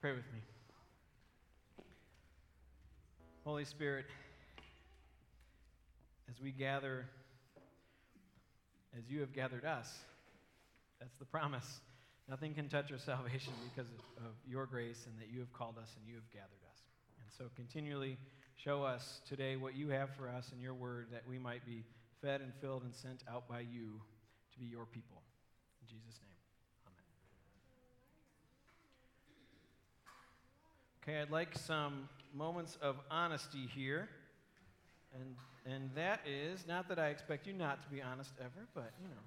Pray with me. Holy Spirit, as we gather, as you have gathered us, that's the promise. Nothing can touch our salvation because of, of your grace and that you have called us and you have gathered us. And so continually show us today what you have for us in your word that we might be fed and filled and sent out by you to be your people. In Jesus' name. Okay, I'd like some moments of honesty here. And, and that is, not that I expect you not to be honest ever, but you know.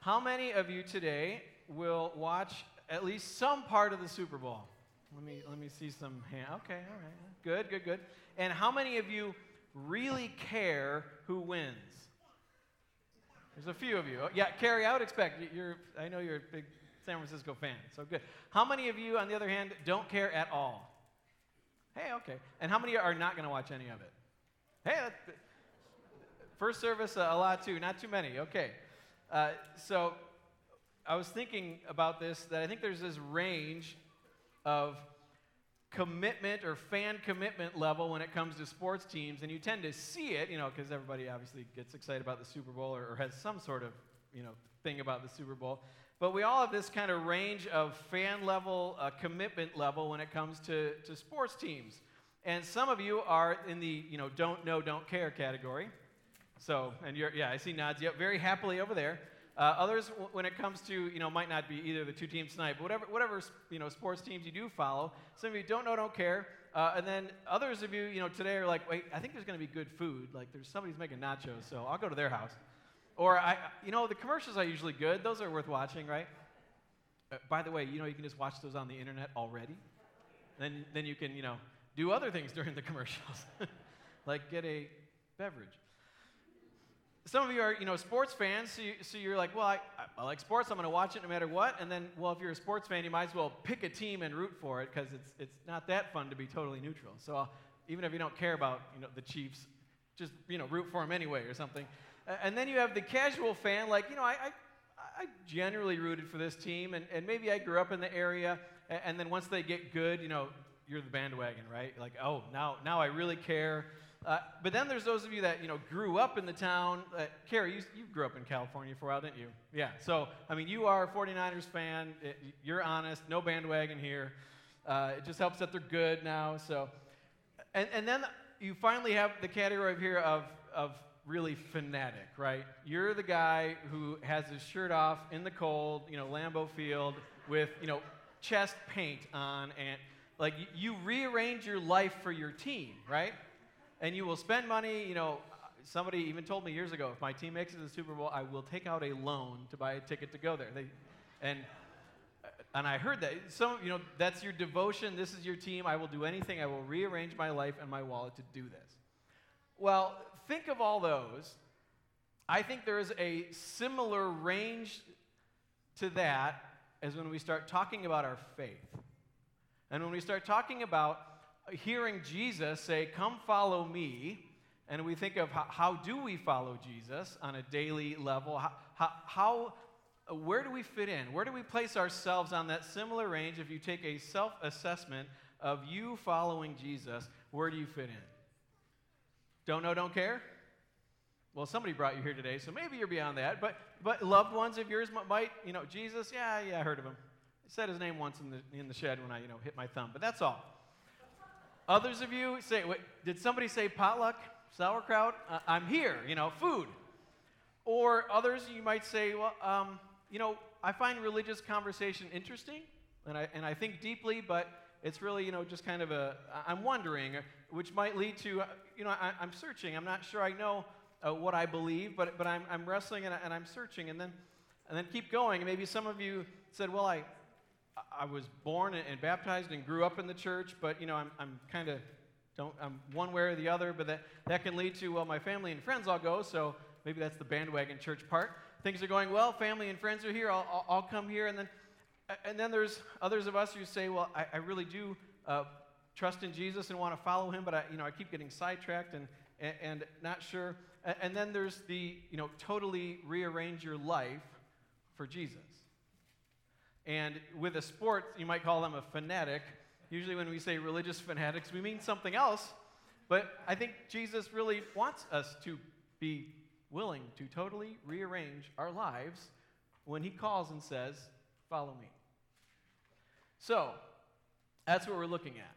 How many of you today will watch at least some part of the Super Bowl? Let me, let me see some hand. Okay, all right. Good, good, good. And how many of you really care who wins? There's a few of you. Yeah, Carrie, I would expect you're, I know you're a big San Francisco fan. So good. How many of you, on the other hand, don't care at all? Hey, okay. And how many are not going to watch any of it? Hey, first service, uh, a lot too. Not too many. Okay. Uh, so I was thinking about this that I think there's this range of commitment or fan commitment level when it comes to sports teams, and you tend to see it, you know, because everybody obviously gets excited about the Super Bowl or, or has some sort of, you know, thing about the Super Bowl. But we all have this kind of range of fan level, uh, commitment level when it comes to, to sports teams. And some of you are in the, you know, don't know, don't care category. So, and you're, yeah, I see nods. Yep, very happily over there. Uh, others, when it comes to, you know, might not be either the two teams tonight, but whatever, whatever, you know, sports teams you do follow. Some of you don't know, don't care. Uh, and then others of you, you know, today are like, wait, I think there's going to be good food. Like, there's somebody's making nachos, so I'll go to their house. Or, I, you know, the commercials are usually good. Those are worth watching, right? Uh, by the way, you know, you can just watch those on the internet already. Then, then you can, you know, do other things during the commercials, like get a beverage. Some of you are, you know, sports fans, so, you, so you're like, well, I, I like sports, I'm going to watch it no matter what. And then, well, if you're a sports fan, you might as well pick a team and root for it because it's, it's not that fun to be totally neutral. So uh, even if you don't care about, you know, the Chiefs, just, you know, root for them anyway or something. And then you have the casual fan, like, you know, I, I, I generally rooted for this team, and, and maybe I grew up in the area, and, and then once they get good, you know, you're the bandwagon, right? Like, oh, now, now I really care. Uh, but then there's those of you that, you know, grew up in the town. Uh, Carrie, you, you grew up in California for a while, didn't you? Yeah. So, I mean, you are a 49ers fan. It, you're honest. No bandwagon here. Uh, it just helps that they're good now. So, and, and then you finally have the category here of, of really fanatic, right? You're the guy who has his shirt off in the cold, you know, Lambeau Field with, you know, chest paint on and like you rearrange your life for your team, right? And you will spend money, you know, somebody even told me years ago, if my team makes it to the Super Bowl, I will take out a loan to buy a ticket to go there. They, and and I heard that. So, you know, that's your devotion. This is your team. I will do anything. I will rearrange my life and my wallet to do this. Well, think of all those. I think there is a similar range to that as when we start talking about our faith. And when we start talking about hearing Jesus say, Come follow me, and we think of how, how do we follow Jesus on a daily level, how, how, where do we fit in? Where do we place ourselves on that similar range? If you take a self assessment of you following Jesus, where do you fit in? Don't know, don't care? Well, somebody brought you here today, so maybe you're beyond that. But, but loved ones of yours might, you know, Jesus, yeah, yeah, I heard of him. I said his name once in the, in the shed when I, you know, hit my thumb, but that's all. Others of you say, wait, did somebody say potluck, sauerkraut? Uh, I'm here, you know, food. Or others, you might say, well, um, you know, I find religious conversation interesting, and I, and I think deeply, but it's really, you know, just kind of a, I'm wondering, which might lead to, uh, you know, I, am searching. I'm not sure I know uh, what I believe, but, but I'm, I'm wrestling and, and I'm searching. And then, and then keep going. And maybe some of you said, well, I, I was born and, and baptized and grew up in the church, but, you know, I'm, I'm kind of, don't, I'm one way or the other, but that, that can lead to, well, my family and friends all go, so maybe that's the bandwagon church part. Things are going well, family and friends are here, I'll, I'll, I'll come here, and then and then there's others of us who say, well, I, I really do uh, trust in Jesus and want to follow him, but I, you know, I keep getting sidetracked and, and, and not sure. And, and, then there's the, you know, totally rearrange your life for Jesus. And with a sport, you might call them a fanatic. Usually, when we say religious fanatics, we mean something else. But I think Jesus really wants us to be willing to totally rearrange our lives when he calls and says, Follow me. So, that's what we're looking at.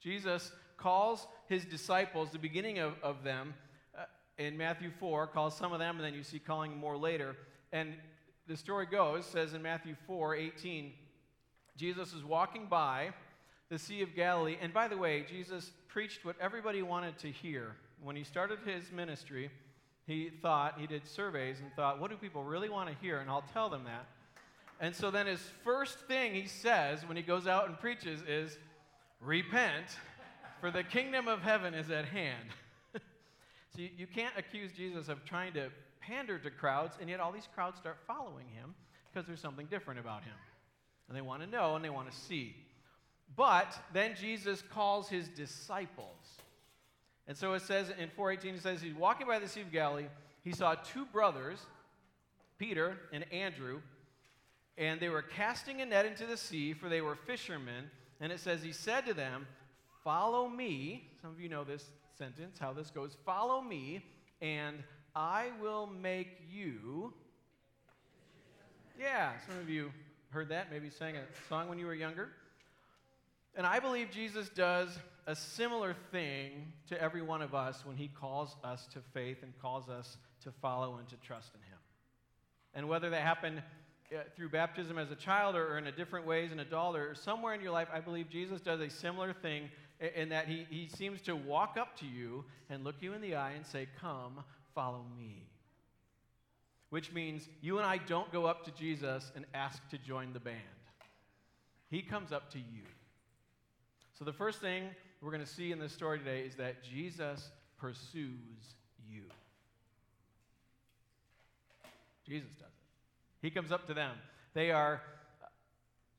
Jesus calls his disciples, the beginning of, of them, uh, in Matthew 4, calls some of them, and then you see calling more later. And the story goes, says in Matthew 4 18, Jesus is walking by the Sea of Galilee. And by the way, Jesus preached what everybody wanted to hear. When he started his ministry, he thought, he did surveys and thought, what do people really want to hear? And I'll tell them that. And so then his first thing he says when he goes out and preaches is, Repent, for the kingdom of heaven is at hand. so you, you can't accuse Jesus of trying to pander to crowds, and yet all these crowds start following him because there's something different about him. And they want to know and they want to see. But then Jesus calls his disciples. And so it says in 418, it says he's walking by the Sea of Galilee. He saw two brothers, Peter and Andrew, and they were casting a net into the sea, for they were fishermen. And it says, He said to them, Follow me. Some of you know this sentence, how this goes. Follow me, and I will make you. Yeah, some of you heard that, maybe sang a song when you were younger. And I believe Jesus does a similar thing to every one of us when he calls us to faith and calls us to follow and to trust in him. And whether that happened uh, through baptism as a child or, in a different ways an adult or somewhere in your life, I believe Jesus does a similar thing in that he, he seems to walk up to you and look you in the eye and say, Come, follow me. Which means you and I don't go up to Jesus and ask to join the band. He comes up to you. So, the first thing we're going to see in this story today is that Jesus pursues you. Jesus does it. He comes up to them. They are,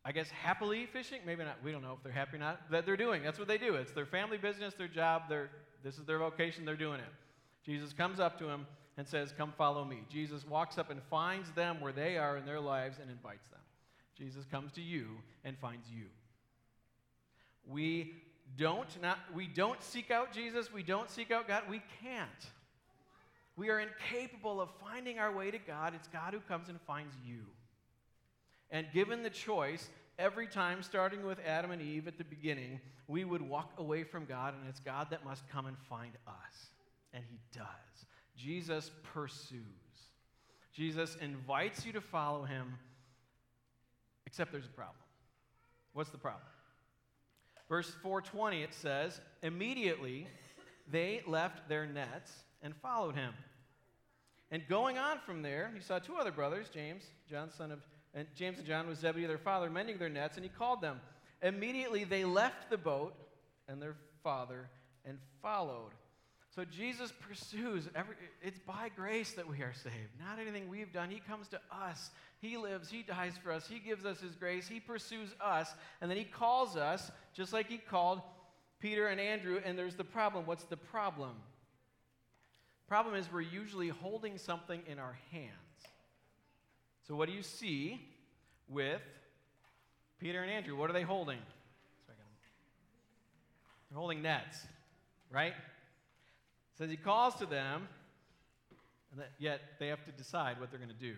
I guess, happily fishing. Maybe not. We don't know if they're happy or not. That they're doing. That's what they do. It's their family business, their job. Their, this is their vocation. They're doing it. Jesus comes up to him and says, Come follow me. Jesus walks up and finds them where they are in their lives and invites them. Jesus comes to you and finds you. We don't not we don't seek out Jesus, we don't seek out God, we can't. We are incapable of finding our way to God. It's God who comes and finds you. And given the choice, every time, starting with Adam and Eve at the beginning, we would walk away from God, and it's God that must come and find us. And He does. Jesus pursues. Jesus invites you to follow Him, except there's a problem. What's the problem? Verse 420, it says, Immediately they left their nets and followed him. And going on from there, he saw two other brothers, James, John, son of, and James and John was Zebedee, their father, mending their nets, and he called them. Immediately they left the boat and their father and followed. So Jesus pursues. Every, it's by grace that we are saved, not anything we've done. He comes to us. He lives. He dies for us. He gives us His grace. He pursues us. And then He calls us, just like He called Peter and Andrew. And there's the problem. What's the problem? Problem is, we're usually holding something in our hands. So, what do you see with Peter and Andrew? What are they holding? They're holding nets, right? Says he calls to them, and yet they have to decide what they're going to do.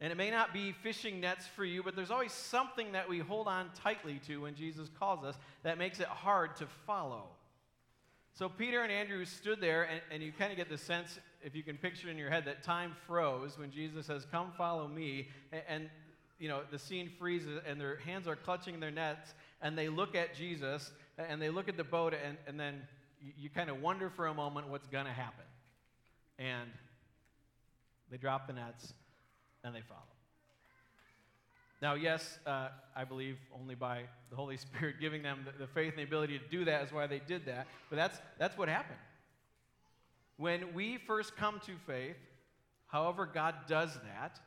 And it may not be fishing nets for you, but there's always something that we hold on tightly to when Jesus calls us that makes it hard to follow. So Peter and Andrew stood there, and, and you kind of get the sense, if you can picture it in your head, that time froze when Jesus says, Come follow me. And, and you know, the scene freezes, and their hands are clutching their nets, and they look at Jesus, and they look at the boat, and, and then you, you kind of wonder for a moment what's going to happen. And they drop the nets and they follow. Now, yes, uh, I believe only by the Holy Spirit giving them the, the faith and the ability to do that is why they did that. But that's, that's what happened. When we first come to faith, however, God does that,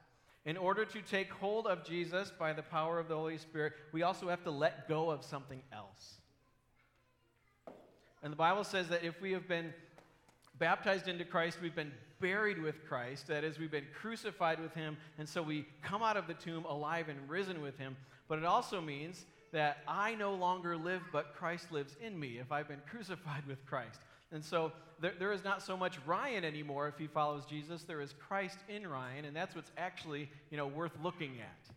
in order to take hold of Jesus by the power of the Holy Spirit, we also have to let go of something else. And the Bible says that if we have been baptized into Christ, we've been buried with Christ. That is, we've been crucified with him, and so we come out of the tomb alive and risen with him. But it also means that I no longer live, but Christ lives in me if I've been crucified with Christ. And so there, there is not so much Ryan anymore if he follows Jesus. There is Christ in Ryan, and that's what's actually you know, worth looking at.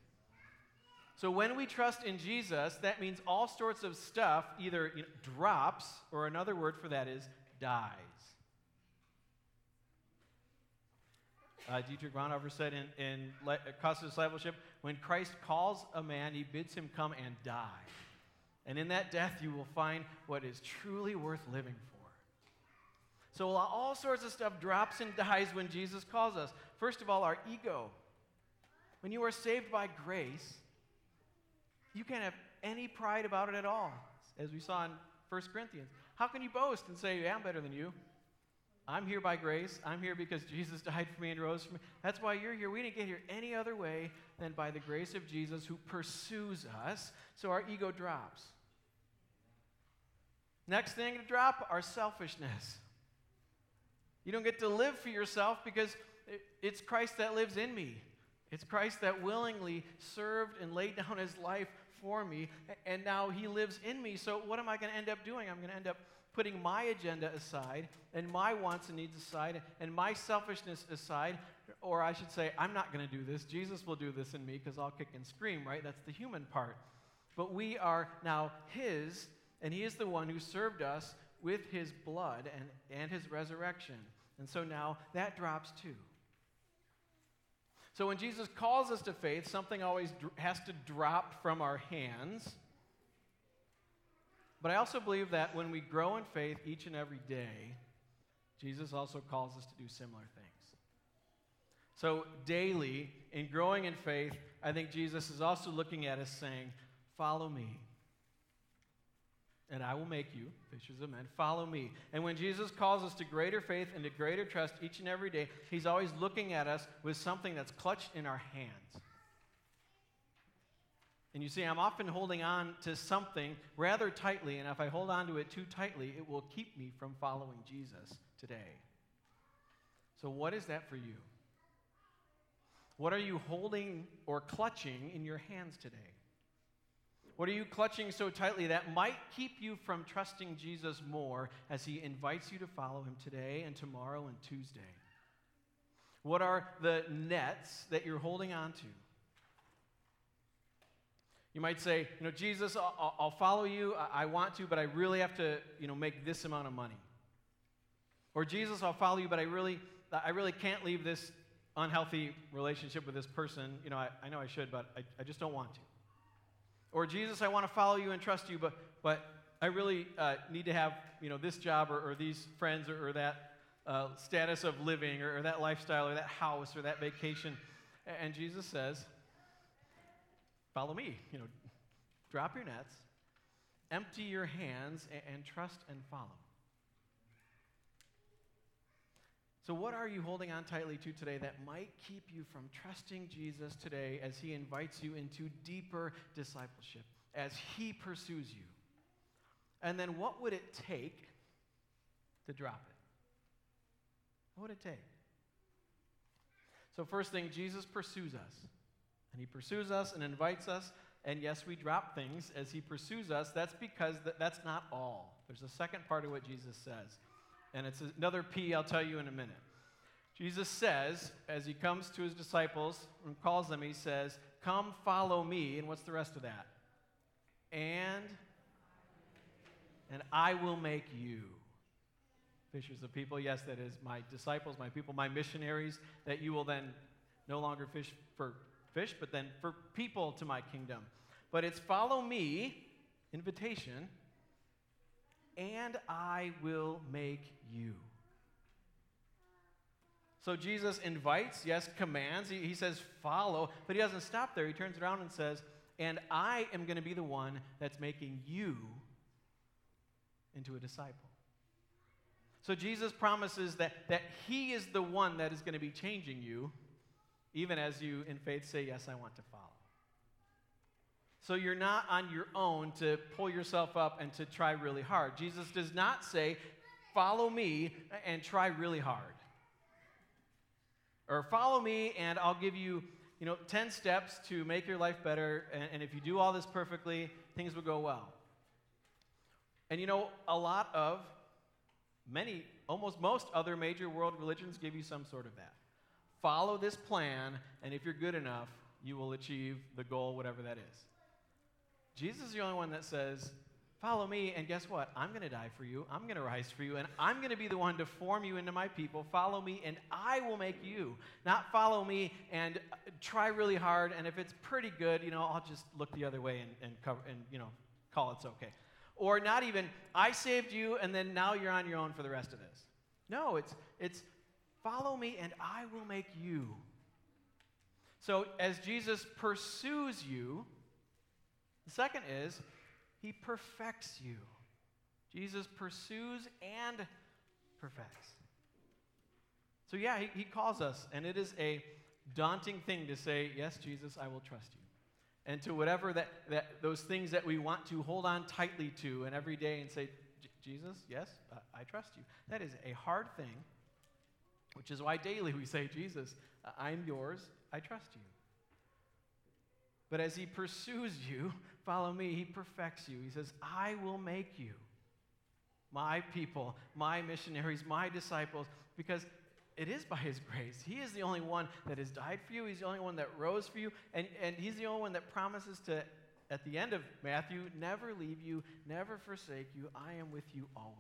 So when we trust in Jesus, that means all sorts of stuff either you know, drops, or another word for that is dies. Uh, Dietrich Bonhoeffer said in, in Le- Cost of Discipleship, when Christ calls a man, he bids him come and die. And in that death, you will find what is truly worth living for. So all sorts of stuff drops and dies when Jesus calls us. First of all, our ego. When you are saved by grace, you can't have any pride about it at all, as we saw in 1 Corinthians. How can you boast and say, yeah, I'm better than you? I'm here by grace. I'm here because Jesus died for me and rose for me. That's why you're here. We didn't get here any other way than by the grace of Jesus who pursues us. So our ego drops. Next thing to drop, our selfishness. You don't get to live for yourself because it's Christ that lives in me. It's Christ that willingly served and laid down his life for me, and now he lives in me. So, what am I going to end up doing? I'm going to end up putting my agenda aside and my wants and needs aside and my selfishness aside. Or I should say, I'm not going to do this. Jesus will do this in me because I'll kick and scream, right? That's the human part. But we are now his, and he is the one who served us with his blood and, and his resurrection. And so now that drops too. So when Jesus calls us to faith, something always has to drop from our hands. But I also believe that when we grow in faith each and every day, Jesus also calls us to do similar things. So, daily, in growing in faith, I think Jesus is also looking at us saying, Follow me and I will make you fishers of men. Follow me. And when Jesus calls us to greater faith and to greater trust each and every day, he's always looking at us with something that's clutched in our hands. And you see, I'm often holding on to something rather tightly, and if I hold on to it too tightly, it will keep me from following Jesus today. So, what is that for you? What are you holding or clutching in your hands today? What are you clutching so tightly that might keep you from trusting Jesus more as he invites you to follow him today and tomorrow and Tuesday? What are the nets that you're holding on to? You might say, you know, Jesus, I'll, I'll follow you. I, I want to, but I really have to, you know, make this amount of money. Or Jesus, I'll follow you, but I really, I really can't leave this unhealthy relationship with this person. You know, I, I know I should, but I, I just don't want to. Or, Jesus, I want to follow you and trust you, but, but I really uh, need to have you know, this job or, or these friends or, or that uh, status of living or, or that lifestyle or that house or that vacation. And Jesus says, Follow me. You know, drop your nets, empty your hands, and, and trust and follow. So, what are you holding on tightly to today that might keep you from trusting Jesus today as he invites you into deeper discipleship, as he pursues you? And then, what would it take to drop it? What would it take? So, first thing, Jesus pursues us. And he pursues us and invites us. And yes, we drop things as he pursues us. That's because th- that's not all. There's a second part of what Jesus says. And it's another P I'll tell you in a minute. Jesus says, as he comes to his disciples and calls them, he says, Come follow me. And what's the rest of that? And and I will make you fishers of people. Yes, that is my disciples, my people, my missionaries, that you will then no longer fish for fish, but then for people to my kingdom. But it's follow me, invitation, and I will make you. So Jesus invites, yes, commands. He, he says, follow, but he doesn't stop there. He turns around and says, and I am going to be the one that's making you into a disciple. So Jesus promises that, that he is the one that is going to be changing you, even as you in faith say, Yes, I want to follow. So you're not on your own to pull yourself up and to try really hard. Jesus does not say, Follow me and try really hard. Or follow me and I'll give you, you know, 10 steps to make your life better. And, and if you do all this perfectly, things will go well. And you know, a lot of, many, almost most other major world religions give you some sort of that. Follow this plan, and if you're good enough, you will achieve the goal, whatever that is. Jesus is the only one that says, Follow me, and guess what? I'm going to die for you. I'm going to rise for you, and I'm going to be the one to form you into my people. Follow me, and I will make you. Not follow me and uh, try really hard, and if it's pretty good, you know, I'll just look the other way and, and, cover, and you know, call it's okay. Or not even, I saved you, and then now you're on your own for the rest of this. No, it's, it's follow me, and I will make you. So as Jesus pursues you, the second is, he perfects you. Jesus pursues and perfects. So, yeah, he, he calls us, and it is a daunting thing to say, Yes, Jesus, I will trust you. And to whatever that, that those things that we want to hold on tightly to and every day and say, Jesus, yes, I trust you. That is a hard thing, which is why daily we say, Jesus, I'm yours, I trust you. But as he pursues you, follow me, he perfects you. He says, I will make you my people, my missionaries, my disciples, because it is by his grace. He is the only one that has died for you. He's the only one that rose for you. And, and he's the only one that promises to, at the end of Matthew, never leave you, never forsake you. I am with you always.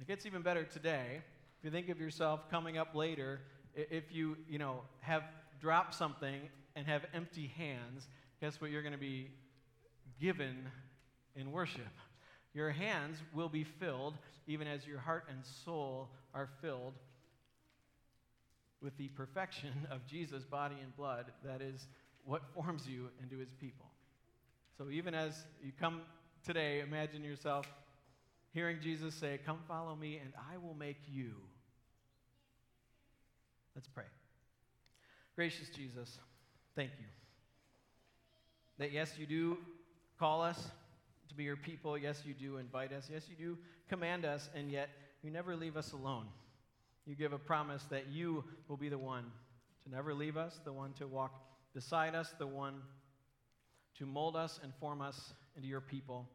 It gets even better today. If you think of yourself coming up later, if you, you know, have dropped something and have empty hands, guess what you're going to be given in worship? Your hands will be filled, even as your heart and soul are filled with the perfection of Jesus' body and blood that is what forms you into his people. So even as you come today, imagine yourself hearing Jesus say, Come follow me, and I will make you. Let's pray. Gracious Jesus, thank you. That yes, you do call us to be your people. Yes, you do invite us. Yes, you do command us, and yet you never leave us alone. You give a promise that you will be the one to never leave us, the one to walk beside us, the one to mold us and form us into your people.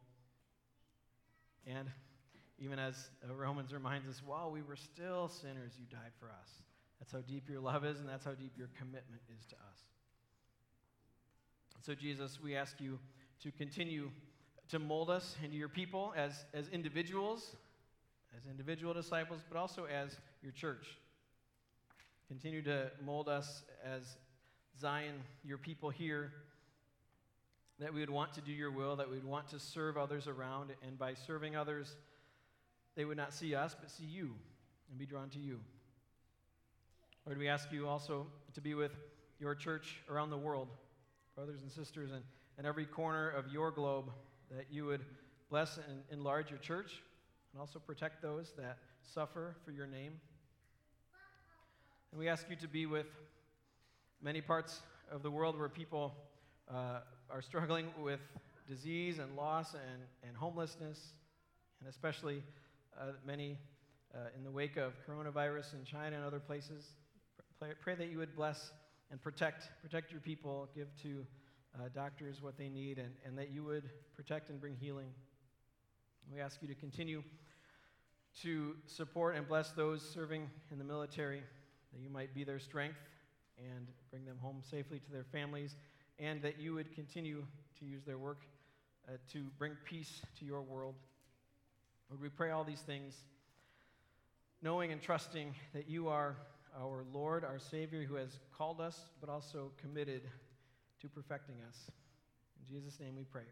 And even as Romans reminds us, while we were still sinners, you died for us. That's how deep your love is, and that's how deep your commitment is to us. So, Jesus, we ask you to continue to mold us into your people as, as individuals, as individual disciples, but also as your church. Continue to mold us as Zion, your people here, that we would want to do your will, that we would want to serve others around, and by serving others, they would not see us, but see you and be drawn to you. Lord, we ask you also to be with your church around the world, brothers and sisters, in, in every corner of your globe, that you would bless and enlarge your church and also protect those that suffer for your name. And we ask you to be with many parts of the world where people uh, are struggling with disease and loss and, and homelessness, and especially uh, many uh, in the wake of coronavirus in China and other places. Pray, that you would bless and protect, protect your people, give to uh, doctors what they need, and, and that you would protect and bring healing. We ask you to continue to support and bless those serving in the military, that you might be their strength and bring them home safely to their families, and that you would continue to use their work uh, to bring peace to your world. Lord, we pray all these things, knowing and trusting that you are our Lord, our Savior, who has called us, but also committed to perfecting us. In Jesus' name we pray.